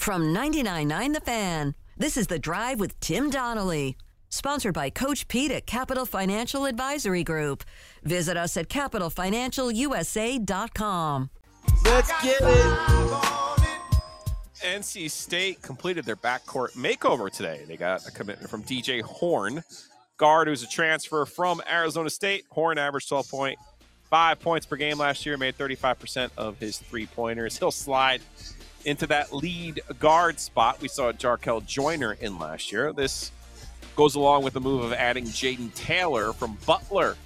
From 99.9 The Fan, this is The Drive with Tim Donnelly. Sponsored by Coach Pete at Capital Financial Advisory Group. Visit us at capitalfinancialusa.com. Let's get it. NC State completed their backcourt makeover today. They got a commitment from DJ Horn, guard who's a transfer from Arizona State. Horn averaged 12.5 points per game last year, made 35% of his three pointers. He'll slide into that lead guard spot we saw Jarkel Joiner in last year. This goes along with the move of adding Jaden Taylor from Butler.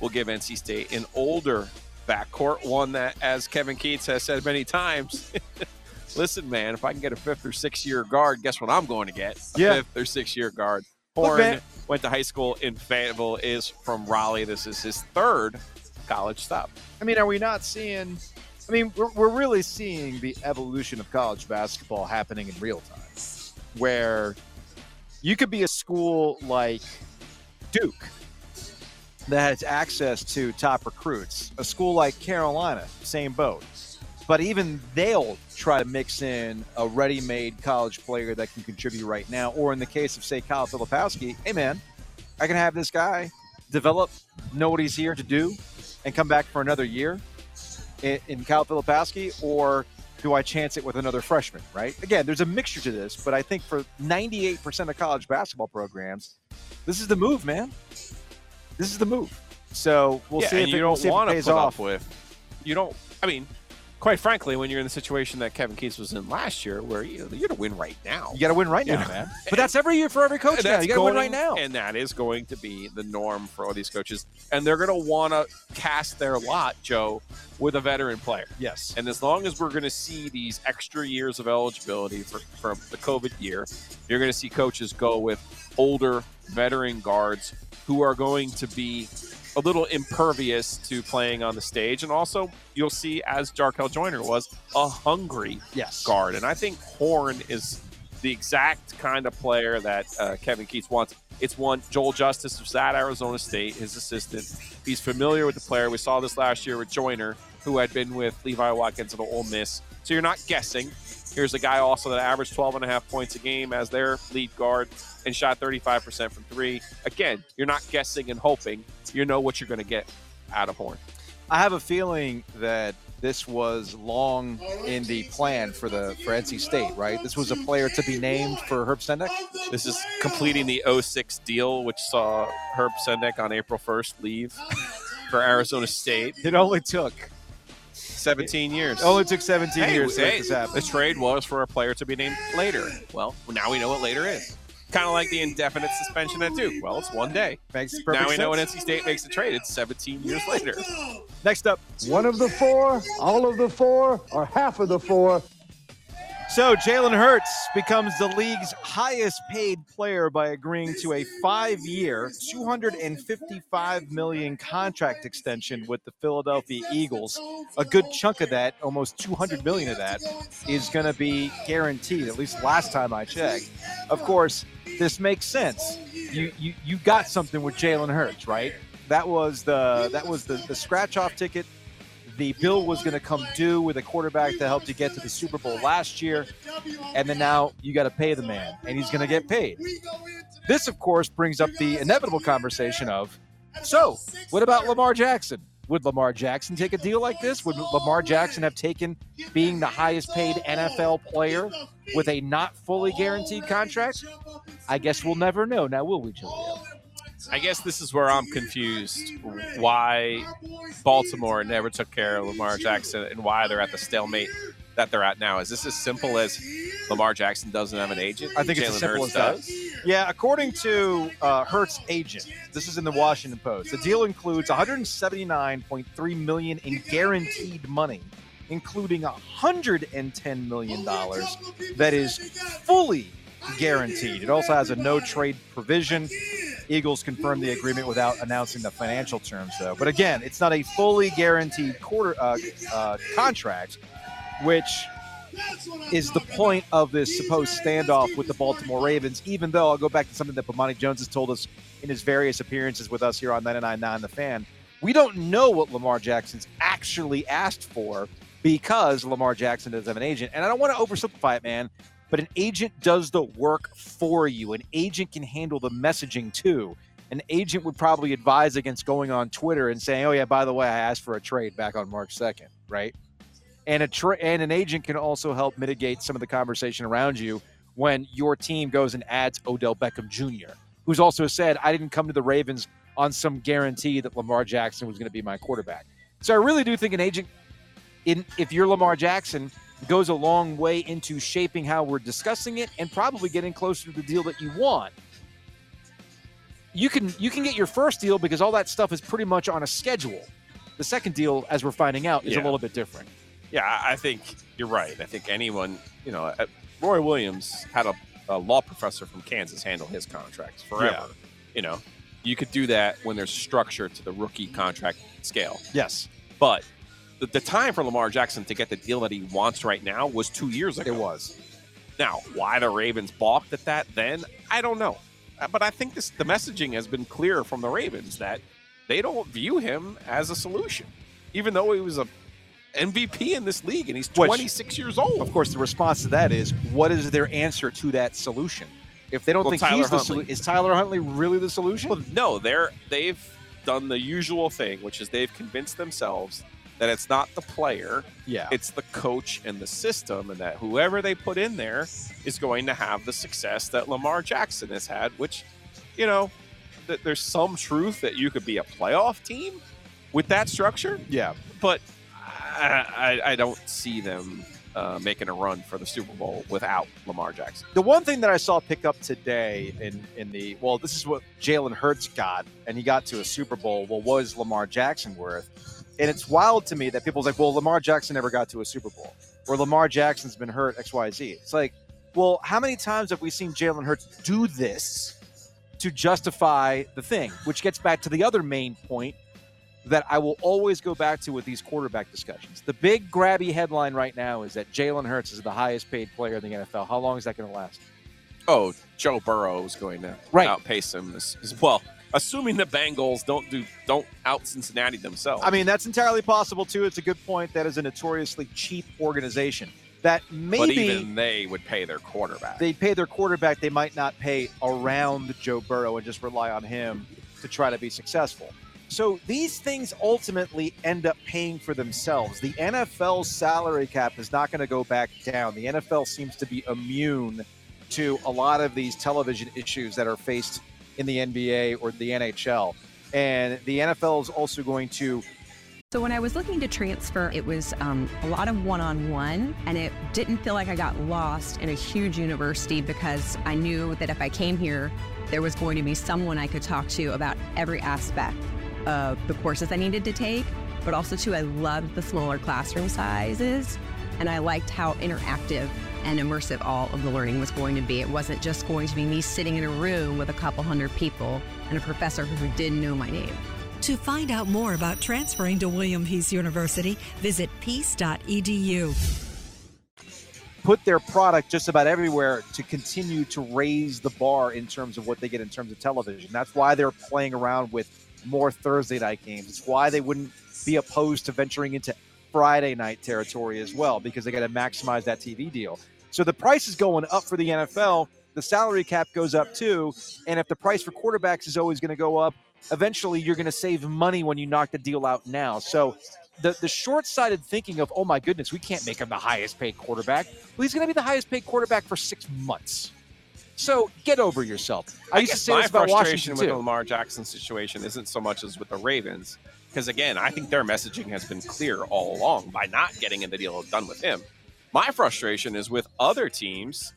Will give NC State an older backcourt, one that, as Kevin Keatts has said many times, listen, man, if I can get a fifth or sixth year guard, guess what I'm going to get? A Yeah. fifth or sixth year guard. Horn went to high school in Fayetteville, is from Raleigh. This is his third college stop. I mean, are we not seeing? I mean, we're, we're really seeing the evolution of college basketball happening in real time, where you could be a school like Duke that has access to top recruits, a school like Carolina, same boat. But even they'll try to mix in a ready-made college player that can contribute right now, or in the case of say Kyle Filipowski, hey man, I can have this guy develop, know what he's here to do, and come back for another year in, in Kyle Filipowski, or do I chance it with another freshman? Right? Again, there's a mixture to this, but I think for 98% of college basketball programs, this is the move, man. This is the move. So we'll yeah, see if you it, don't we'll see if it want to pays put off. with. You don't. I mean, quite frankly, when you're in the situation that Kevin Keatts was in last year, where you, you're to win right now. You got to win right now, man. But that's every year for every coach now. You got to win right now. And that is going to be the norm for all these coaches. And they're going to want to cast their lot, Joe, with a veteran player. yes. And as long as we're going to see these extra years of eligibility for, for the COVID year, you're going to see coaches go with older veteran guards who are going to be a little impervious to playing on the stage. And also, you'll see, as Jarkel Joiner was, a hungry Yes. guard. And I think Horn is the exact kind of player that uh, Kevin Keatts wants. It's one, Joel Justus was at Arizona State, his assistant. He's familiar with the player. We saw this last year with Joiner, who had been with Levi Watkins at Ole Miss. So you're not guessing. Here's a guy also that averaged 12 and a half points a game as their lead guard and shot 35% from three. Again, you're not guessing and hoping. You know what you're going to get out of Horn. I have a feeling that this was long in the plan for the for NC State, right? This was a player to be named for Herb Sendek. This is completing the 06 deal, which saw Herb Sendek on April 1st leave for Arizona State. It only took 17 years. it only took 17 Hey, years to make hey, this happen. the trade was for a player to be named later. Well, now we know what later is. Kind of like the indefinite suspension at Duke. Well, it's one day. Makes perfect now we know when. NC State makes the trade. It's 17 years later. Next up, One of the four, all of the four, or half of the four. So Jalen Hurts becomes the league's highest paid player by agreeing to a five-year, 255 million contract extension with the Philadelphia Eagles. A good chunk of that, almost 200 million of that, is going to be guaranteed. At least last time I checked. Of course, this makes sense. You you you got something with Jalen Hurts, right? That was the that was the, the scratch-off ticket the bill was going to come due with a quarterback that helped you get to the Super Bowl last year, and then now you got to pay the man, and he's going to get paid. This, of course, brings up the inevitable conversation of so, what about Lamar Jackson? Would Lamar Jackson take a deal like this? Would Lamar Jackson have taken being the highest paid NFL player with a not fully guaranteed contract? I guess we'll never know. Now, will we, Julio? I guess this is where I'm confused. Why Baltimore never took care of Lamar Jackson and why they're at the stalemate that they're at now. Is this as simple as Lamar Jackson doesn't have an agent? I think it's as Jalen simple Hurts as that. Yeah, according to uh, Hurts' agent, this is in the Washington Post. The deal includes 179.3 million in guaranteed money, including 110 million dollars that is fully guaranteed. It also has a no trade provision. Eagles confirmed the agreement without announcing the financial terms, though. But again, it's not a fully guaranteed quarter uh, uh, contract, which is the point of this supposed standoff with the Baltimore Ravens. Even though I'll go back to something that Bomani Jones has told us in his various appearances with us here on 99.9 The Fan, we don't know what Lamar Jackson's actually asked for because Lamar Jackson doesn't have an agent. And I don't want to oversimplify it, man, but an agent does the work for you. An agent can handle the messaging too. An agent would probably advise against going on Twitter and saying, "Oh yeah, by the way, I asked for a trade back on March 2nd, right?" And a tra- and an agent can also help mitigate some of the conversation around you when your team goes and adds Odell Beckham Jr., who's also said, "I didn't come to the Ravens on some guarantee that Lamar Jackson was going to be my quarterback." So I really do think an agent, in if you're Lamar Jackson, goes a long way into shaping how we're discussing it and probably getting closer to the deal that you want. You can you can get your first deal because all that stuff is pretty much on a schedule. The second deal, as we're finding out, is Yeah. a little bit different. Yeah, I think you're right. I think anyone, you know, uh, Roy Williams had a, a law professor from Kansas handle his contracts forever. You know, you could do that when there's structure to the rookie contract scale. Yes, But the, the time for Lamar Jackson to get the deal that he wants right now was two years ago. it was. Now, why the Ravens balked at that then, I don't know. Uh, But I think this the messaging has been clear from the Ravens that they don't view him as a solution, even though he was a MVP in this league and he's Which- 26 years old. Of course, the response to that is, what is their answer to that solution? If they don't Well, think Tyler he's the solution, is Tyler Huntley really the solution? Well, no, they're they've done the usual thing, which is they've convinced themselves that it's not the player, yeah, it's the coach and the system, and that whoever they put in there is going to have the success that Lamar Jackson has had. Which, you know, th- there's some truth that you could be a playoff team with that structure, yeah. but I, I, I don't see them uh, making a run for the Super Bowl without Lamar Jackson. The one thing that I saw pick up today in in the well, this is what Jalen Hurts got, and he got to a Super Bowl. Well, what is Lamar Jackson worth? And it's wild to me that people's like, well, Lamar Jackson never got to a Super Bowl, or Lamar Jackson's been hurt X Y Z. It's like, well, how many times have we seen Jalen Hurts do this to justify the thing? Which gets back to the other main point that I will always go back to with these quarterback discussions. The big grabby headline right now is that Jalen Hurts is the highest paid player in the NFL. How long is that going to last? Oh, Joe Burrow is going to Right. outpace him as, as well. Assuming the Bengals don't do don't out Cincinnati themselves. I mean, that's entirely possible too. It's a good point. That is a notoriously cheap organization that but maybe even they would pay their quarterback. they pay their quarterback. They might not pay around Joe Burrow and just rely on him to try to be successful. So these things ultimately end up paying for themselves. The NFL's salary cap is not going to go back down. The NFL seems to be immune to a lot of these television issues that are faced in the NBA or the NHL. And the NFL is also going to So when I was looking to transfer, it was um, a lot of one-on-one, and it didn't feel like I got lost in a huge university because I knew that if I came here, there was going to be someone I could talk to about every aspect of the courses I needed to take. But also too, I loved the smaller classroom sizes, and I liked how interactive and immersive all of the learning was going to be. It wasn't just going to be me sitting in a room with a couple hundred people and a professor who didn't know my name. To find out more about transferring to William Peace University, visit peace.edu. put their product just about everywhere to continue to raise the bar in terms of what they get in terms of television. That's why they're playing around with more Thursday night games. It's why they wouldn't be opposed to venturing into Friday night territory as well because they got to maximize that TV deal. So the price is going up for the NFL. The salary cap goes up too. And if the price for quarterbacks is always going to go up, eventually you're going to save money when you knock the deal out now. So the, the short-sighted thinking of, oh my goodness, we can't make him the highest paid quarterback. Well, he's going to be the highest paid quarterback for six months. So get over yourself. I, I used to say this about frustration Washington with the too. Lamar Jackson situation isn't so much as with the Ravens, because again, I think their messaging has been clear all along by not getting in the deal done with him. My frustration is with other teams,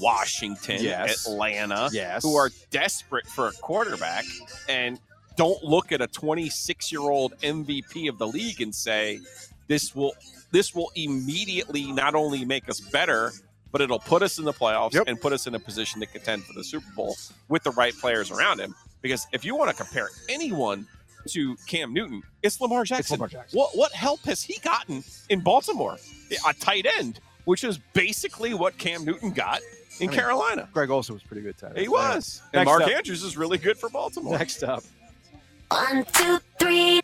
Washington, Yes. Atlanta, Yes. who are desperate for a quarterback and don't look at a 26 year old MVP of the league and say, this will this will immediately not only make us better, but it'll put us in the playoffs Yep. and put us in a position to contend for the Super Bowl with the right players around him. Because if you want to compare anyone to Cam Newton, it's Lamar Jackson. Lamar Jackson. What what help has he gotten in Baltimore? A tight end, which is basically what Cam Newton got in I mean, Carolina. Greg Olsen was pretty good tight end. He was. And Next Mark up. Andrews is really good for Baltimore. Next up, One, two, three.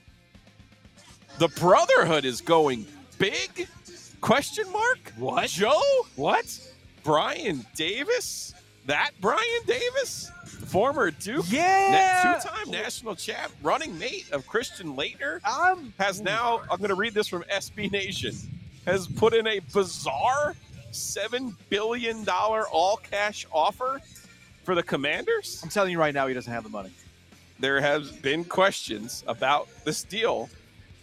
The Brotherhood is going big Question mark? What? Joe? What? Brian Davis? That Brian Davis? Former Duke? Yeah. Two-time national champ, running mate of Christian Laettner, I'm has now, I'm going to read this from SB Nation, has put in a bizarre $7 billion all-cash offer for the Commanders. I'm telling you right now, he doesn't have the money. There has been questions about this deal,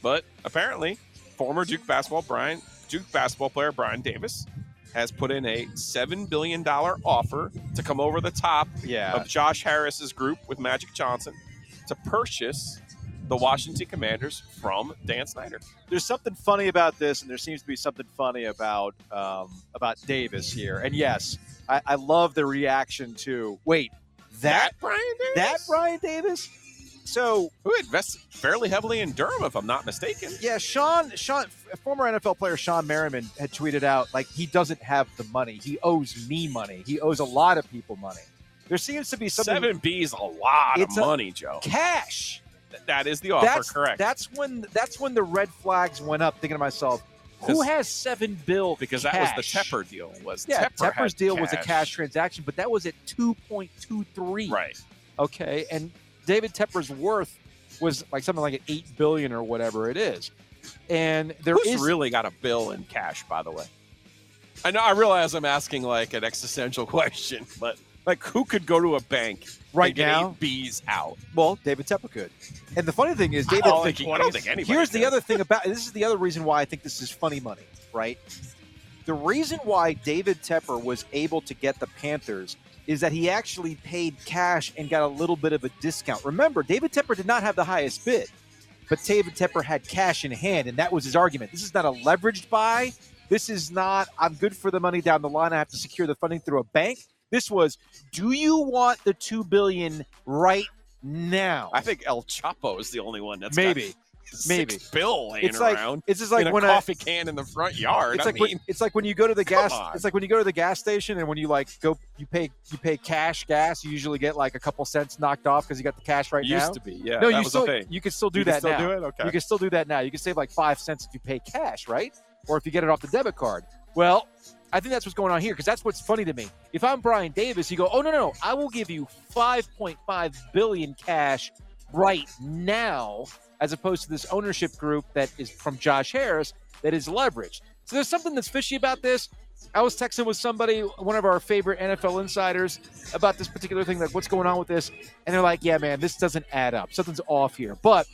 but apparently, former Duke basketball Brian Duke basketball player Brian Davis has put in a seven billion dollar offer to come over the top Yeah. of Josh Harris's group with Magic Johnson to purchase the Washington Commanders from Dan Snyder. There's something funny about this, and there seems to be something funny about um, about Davis here. And yes, I, I love the reaction to wait that Brian Davis? that Brian Davis. So who invested fairly heavily in Durham, if I'm not mistaken. yeah, Sean Sean former NFL player Shawne Merriman had tweeted out like he doesn't have the money. He owes me money. He owes a lot of people money. There seems to be something Seven B is a lot of money, Joe. cash. Th- That is the offer, that's correct? That's when that's when the red flags went up. Thinking to myself, who has seven bill? because that was the? Tepper deal. Was Yeah, Tepper Tepper's deal was a cash transaction, but that was at two point two three. right? Okay, and David Tepper's worth was like something like an eight billion or whatever it is. And there is Who's really got a bill in cash, by the way? I know. I realize I'm asking like an existential question, but like, who could go to a bank Right and now? Bees out? well, David Tepper could. And the funny thing is, I David. don't think, I don't think anybody. Here's the other thing about this is the other reason why I think this is funny money, right? The reason why David Tepper was able to get the Panthers is that he actually paid cash and got a little bit of a discount. Remember, David Tepper did not have the highest bid, but David Tepper had cash in hand, and that was his argument. This is not a leveraged buy. This is not, I'm good for the money down the line. I have to secure the funding through a bank. This was, do you want the two billion right now? I think El Chapo is the only one that's Maybe. Maybe. bill laying It's like around it's just like in a when coffee can in the front yard. It's I like mean, when, it's like when you go to the gas. on. It's like when you go to the gas station and when you like go, you pay you pay cash gas. You usually get like a couple cents knocked off because you got the cash right used now. to be. Yeah, no, you still you can still do You that still now. do it? Okay. You can still do that now. You can save like five cents if you pay cash, right? Or if you get it off the debit card. Well, I think that's what's going on here because that's what's funny to me. If I'm Brian Davis, you go, oh no no no, I will give you 5.5 billion cash right now, as opposed to this ownership group that is from Josh Harris that is leveraged. So there's something that's fishy about this. I was texting with somebody, one of our favorite NFL insiders, about this particular thing, like what's going on with this, and they're like, "Yeah, man, this doesn't add up. Something's off here." But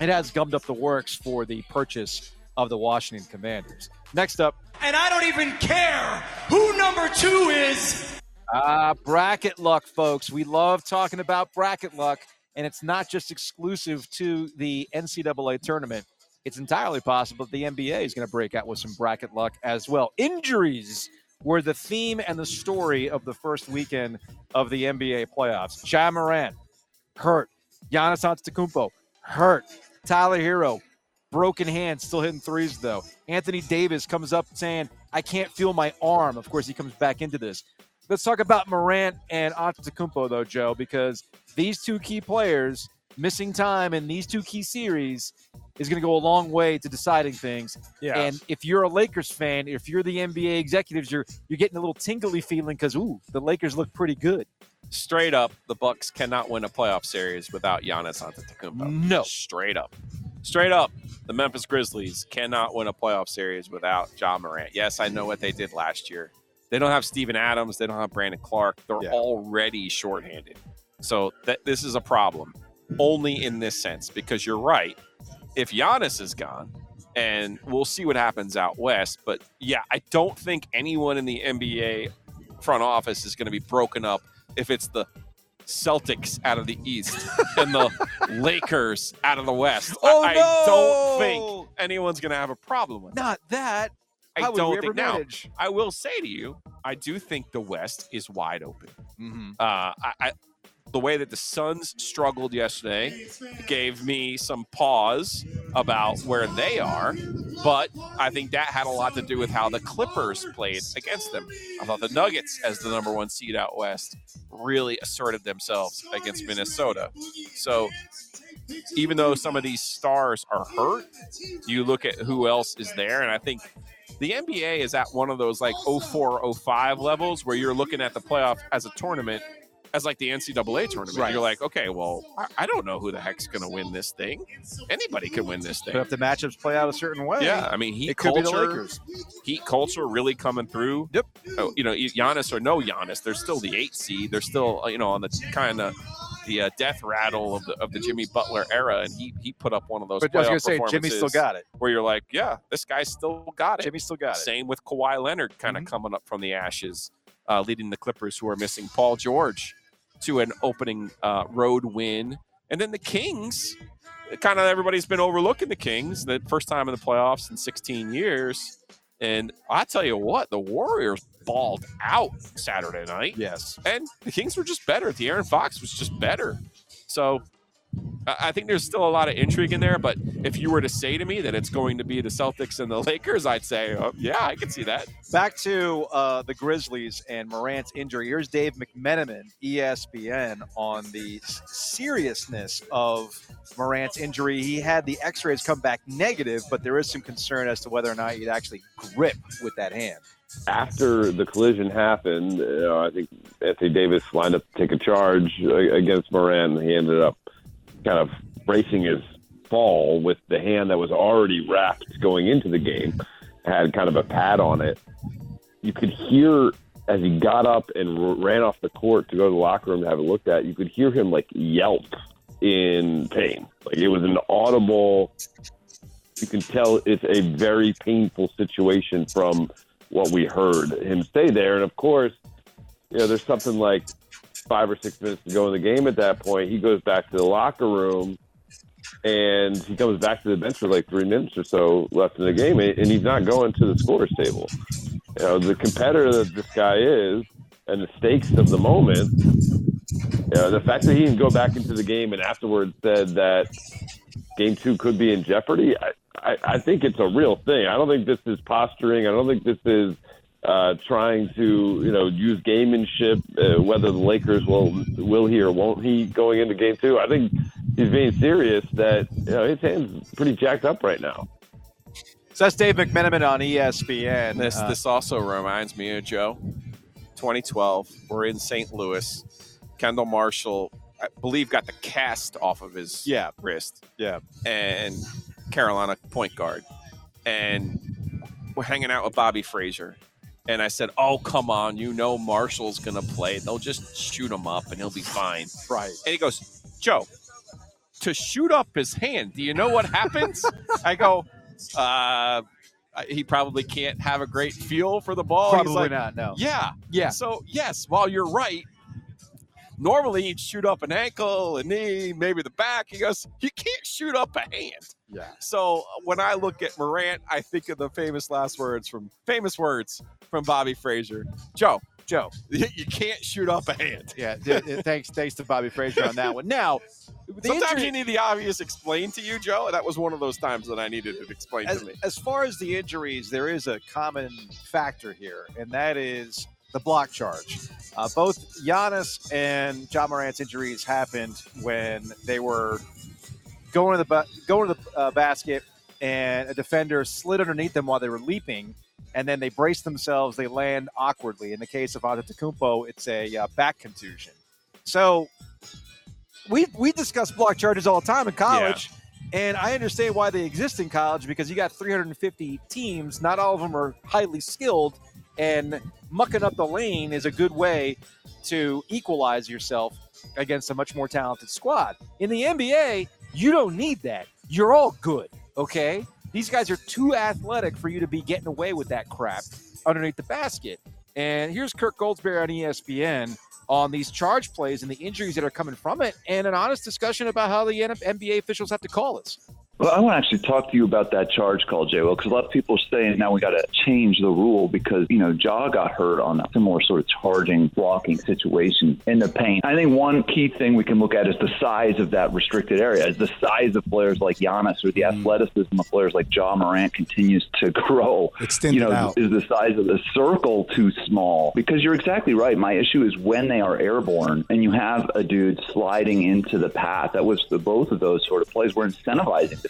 it has gummed up the works for the purchase of the Washington Commanders. Next up, And I don't even care who number two is. Ah, bracket luck, folks. We love talking about bracket luck, and it's not just exclusive to the NCAA tournament. It's entirely possible that the NBA is going to break out with some bracket luck as well. Injuries were the theme and the story of the first weekend of the NBA playoffs. Ja Morant, hurt. Giannis Antetokounmpo, hurt. Tyler Herro, broken hand, still hitting threes though. Anthony Davis comes up saying, "I can't feel my arm." Of course, he comes back into this. Let's talk about Morant and Antetokounmpo though, Joe, because these two key players missing time in these two key series is going to go a long way to deciding things. Yeah. And if you're a Lakers fan, if you're the NBA executives, you're you're getting a little tingly feeling because ooh, the Lakers look pretty good. straight up, the Bucks cannot win a playoff series without Giannis Antetokounmpo. No. straight up, straight up, the Memphis Grizzlies cannot win a playoff series without Ja Morant. Yes, I know what they did last year. They don't have Steven Adams. They don't have Brandon Clarke. They're Yeah. already shorthanded. So that this is a problem only in this sense because you're right. If Giannis is gone, and we'll see what happens out west, but yeah, I don't think anyone in the NBA front office is going to be broken up if it's the Celtics out of the East and the Lakers out of the West. I- Oh, I, no! don't think anyone's going to have a problem with. Not that. I How don't think now. manage? I will say to you, I do think the West is wide open. Mm-hmm. Uh, I, I, the way that the Suns struggled yesterday gave me some pause about where they are, but I think that had a lot to do with how the Clippers played against them. I thought the Nuggets, as the number one seed out west, really asserted themselves against Minnesota. So even though some of these stars are hurt, you look at who else is there, and I think The NBA is at one of those like 04, 05 levels where you're looking at the playoff as a tournament as like the NCAA tournament. Right. You're like, okay, well, I, I don't know who the heck's going to win this thing. Anybody can win this thing. But if the matchups play out a certain way, Yeah, I mean, heat it could be the culture, Lakers. heat culture really coming through. Yep. Oh, you know, Giannis or no Giannis, they're still the eight seed. They're still, uh, you know, on the kind of the uh, death rattle of the of the Jimmy Butler era, and he he put up one of those. But I was going to say, Jimmy still got it. Where you're like, yeah, this guy still got it. Jimmy still got it. Same with Kawhi Leonard, kind of Mhm. coming up from the ashes, uh, leading the Clippers, who are missing Paul George to an opening uh, road win, and then the Kings. Kind of everybody's been overlooking the Kings. The first time in the playoffs in 16 years, and I tell you what, the Warriors balled out Saturday night, Yes. and the Kings were just better. De'Aaron Fox was just better. So I I think there's still a lot of intrigue in there. But if you were to say to me that it's going to be the Celtics and the Lakers, I'd say, oh, yeah, I can see that. Back to uh, the Grizzlies and Morant's injury. Here's Dave McMenamin, ESPN, on the seriousness of Morant's injury. He had the X-rays come back negative, but there is some concern as to whether or not he'd actually grip with that hand. after the collision happened, you know, I think Anthony Davis lined up to take a charge uh, against Moran. He ended up kind of bracing his fall with the hand that was already wrapped going into the game, had kind of a pad on it. You could hear as he got up and ran off the court to go to the locker room to have it looked at, you could hear him like yelp in pain. Like it was an audible. You can tell it's a very painful situation from what we heard him say there. And of course, you know, there's something like five or six minutes to go in the game at that point. He goes back to the locker room and he comes back to the bench with like three minutes or so left in the game, and he's not going to the scorer's table. You know, the competitor that this guy is and the stakes of the moment, you know, the fact that he can go back into the game and afterwards said that game two could be in jeopardy, I, I, I think it's a real thing. I don't think this is posturing. I don't think this is uh, trying to, you know, use gamemanship, uh, whether the Lakers will will he or won't he going into game two. I think he's being serious that you know his hand's pretty jacked up right now. So that's Dave McMenamin on ESPN. This Uh, this also reminds me of Joe. 2012, we're in St. Louis. Kendall Marshall, I believe, got the cast off of his Yeah. wrist. Yeah. And Carolina point guard, and we're hanging out with Bobby Frazier. And I said, "Oh, come on! You know Marshall's gonna play. They'll just shoot him up, and he'll be fine." right. And he goes, Joe, to shoot up his hand, do you know what happens? I go, uh, he probably can't have a great feel for the ball. Probably like, not. No. Yeah. Yeah. So, yes, while you're right, normally you'd shoot up an ankle, a knee, maybe the back. He goes, you can't shoot up a hand. Yeah. So when I look at Morant, I think of the famous last words from famous words from Bobby Fraser. Joe, Joe. you can't shoot off a hand. Yeah. thanks. Thanks to Bobby Fraser on that one. Now, Sometimes injury- you need the obvious explained to you, Joe. That was one of those times that I needed it explained as, to me. as far as the injuries, there is a common factor here, and that is the block charge. Uh, both Giannis and Ja Morant's injuries happened when they were going to the going to the uh, basket, and a defender slid underneath them while they were leaping, and then they brace themselves. They land awkwardly. In the case of Antetokounmpo, it's a uh, back contusion. So we we discuss block charges all the time in college. And I understand why they exist in college because you got 350 teams. Not all of them are highly skilled, and mucking up the lane is a good way to equalize yourself against a much more talented squad. In the NBA, you don't need that. You're all good, okay? These guys are too athletic for you to be getting away with that crap underneath the basket. And here's Kirk Goldsberry on ESPN on these charge plays and the injuries that are coming from it, and an honest discussion about how the NBA officials have to call this. Well, I want to actually talk to you about that charge call, J. Will, because a lot of people are saying now we got to change the rule because, you know, Ja got hurt on a similar sort of charging, blocking situation in the paint. I think one key thing we can look at is the size of that restricted area. As the size of players like Giannis or the mm. athleticism of players like Ja Morant continues to grow, Extend you know, out. is the size of the circle too small? Because you're exactly right. My issue is when they are airborne and you have a dude sliding into the path. That was the both of those sort of plays. were incentivizing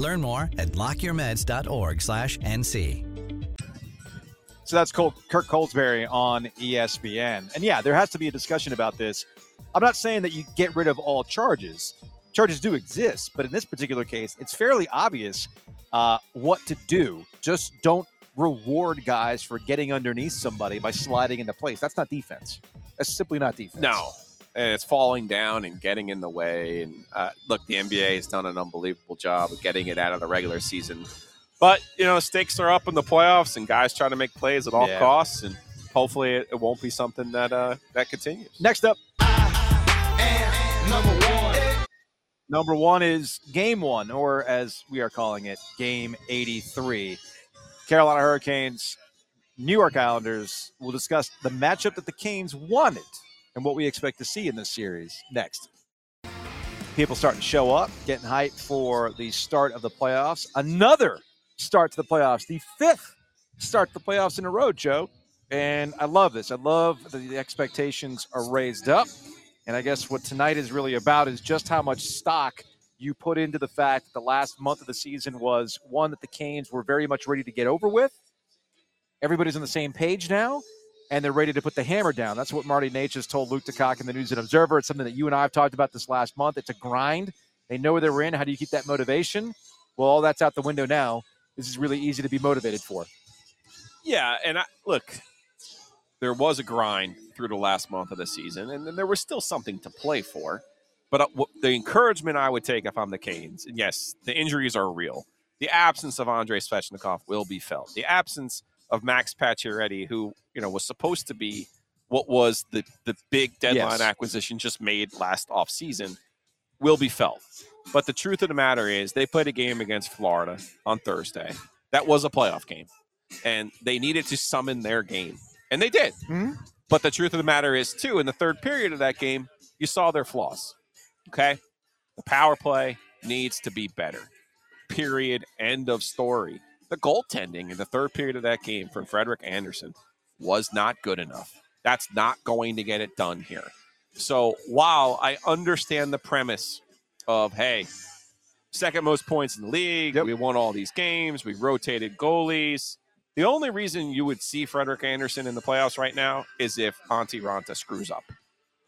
Learn more at lockyourmeds.org/nc. So that's Col- Kirk Goldsberry on ESPN. And yeah, there has to be a discussion about this. I'm not saying that you get rid of all charges. Charges do exist, but in this particular case, it's fairly obvious uh, what to do. Just don't reward guys for getting underneath somebody by sliding into place. That's not defense. That's simply not defense. No, and it's falling down and getting in the way. And uh, look, the NBA has done an unbelievable job of getting it out of the regular season. But you know, stakes are up in the playoffs, and guys trying to make plays at all Yeah. costs. And hopefully, it, it won't be something that uh, that continues. Next up, Number one. Number one is game one, or as we are calling it, game 83. Carolina Hurricanes, New York Islanders. We'll discuss the matchup that the Canes wanted and what we expect to see in this series next. People starting to show up, getting hyped for the start of the playoffs. Another start to the playoffs, the fifth start to the playoffs in a row, Joe. And I love this. I love that the expectations are raised up. And I guess what tonight is really about is just how much stock you put into the fact that the last month of the season was one that the Canes were very much ready to get over with. Everybody's on the same page now, and they're ready to put the hammer down. That's what Marty Necas told Luke DeCock in the News and Observer. It's something that you and I have talked about this last month. It's a grind. They know where they're in. How do you keep that motivation? Well, all that's out the window now. This is really easy to be motivated for. Yeah, and I, look, there was a grind through the last month of the season, and then there was still something to play for. But uh, the encouragement I would take if I'm the Canes, and yes, the injuries are real. The absence of Andrei Svechnikov will be felt. The absence of Max Pacioretty, who you know was supposed to be what was the the big deadline Yes. acquisition just made last offseason, will be felt. But the truth of the matter is, they played a game against Florida on Thursday. That was a playoff game, and they needed to summon their game, and they did. Mhm. But the truth of the matter is, too, in the third period of that game, you saw their flaws. Okay, the power play needs to be better. Period. End of story. The goaltending in the third period of that game from Frederik Andersen was not good enough. That's not going to get it done here. So while I understand the premise of, hey, second most points in the league, we won all these games, we rotated goalies. The only reason you would see Frederik Andersen in the playoffs right now is if Antti Raanta screws up.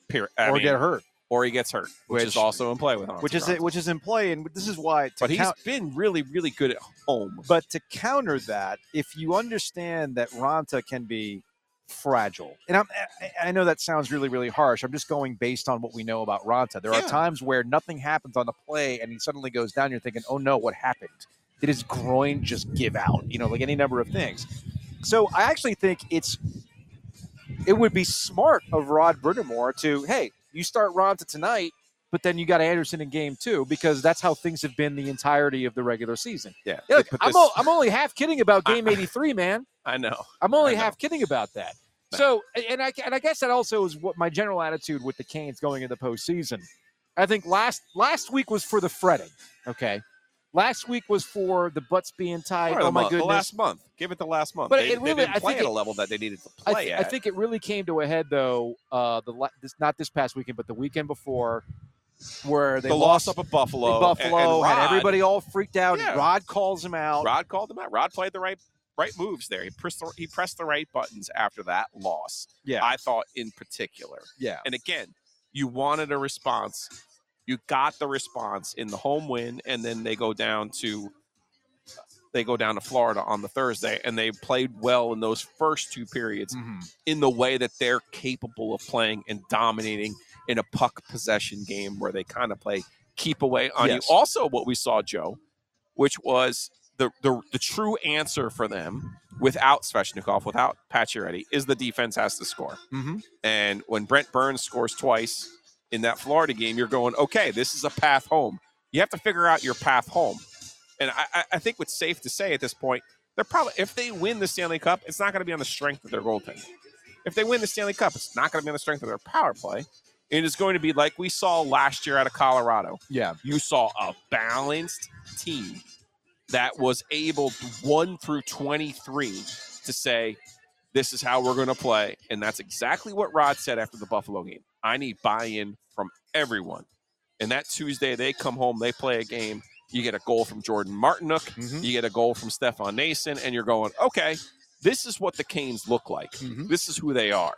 Period. I or mean, get hurt, Or he gets hurt, which, Which- is also in play with Antti which is which is in play, and this is why. To but he's count- been really, really good at home. But to counter that, if you understand that Raanta can be fragile, and I'm, I- I know that sounds really, really harsh. I'm just going based on what we know about Raanta. There are times where nothing happens on the play, and he suddenly goes down. You're thinking, "Oh no, what happened? Did his groin just give out?" You know, like any number of things. So I actually think it's it would be smart of Rod Brind'Amour to, hey, you start Raanta tonight, but then you got Andersen in game two because that's how things have been the entirety of the regular season. Yeah. Yeah, look, I'm, this- o- I'm only half kidding about game 83, man. I know. I'm only know. half kidding about that. So, and I and I guess that also is what my general attitude with the Canes going into the postseason. I think last last week was for the fretting. Okay, last week was for the butts being tied. Oh my month- goodness! The last month. Give it the last month. But they, it they really- didn't I think at a level that they needed to I, play th- at. I think it really came to a head though. Uh, the la- this not this past weekend, but the weekend before, where they the loss up at Buffalo. Buffalo and, and had everybody all freaked out. Yeah. Rod calls him out. Rod called him out. Rod played the right right moves there. He pressed the, he pressed the right buttons after that loss. Yeah. I thought in particular. Yeah. And again, you wanted a response. You got the response in the home win, and then they go down to they go down to Florida on the Thursday, and they played well in those first two periods Mm-hmm. in the way that they're capable of playing and dominating in a puck possession game where they kind of play keep away on Yes. you. Also, what we saw, Joe, which was the, the the true answer for them without Svechnikov, without Pacioretty, is the defense has to score. Mm-hmm. And when Brent Burns scores twice in that Florida game, you're going, okay, this is a path home. You have to figure out your path home. And I, I- I think what's safe to say at this point, they're probably if they win the Stanley Cup, it's not going to be on the strength of their goaltending. If they win the Stanley Cup, it's not going to be on the strength of their power play. It is going to be like we saw last year out of Colorado. Yeah. You saw a balanced team that was able one through 23 to say, this is how we're going to play. And that's exactly what Rod said after the Buffalo game. I need buy in from everyone. And that Tuesday, they come home, they play a game. You get a goal from Jordan Martinook, Mhm. you get a goal from Stefan Noesen, and you're going, okay, this is what the Canes look like. Mhm. This is who they are.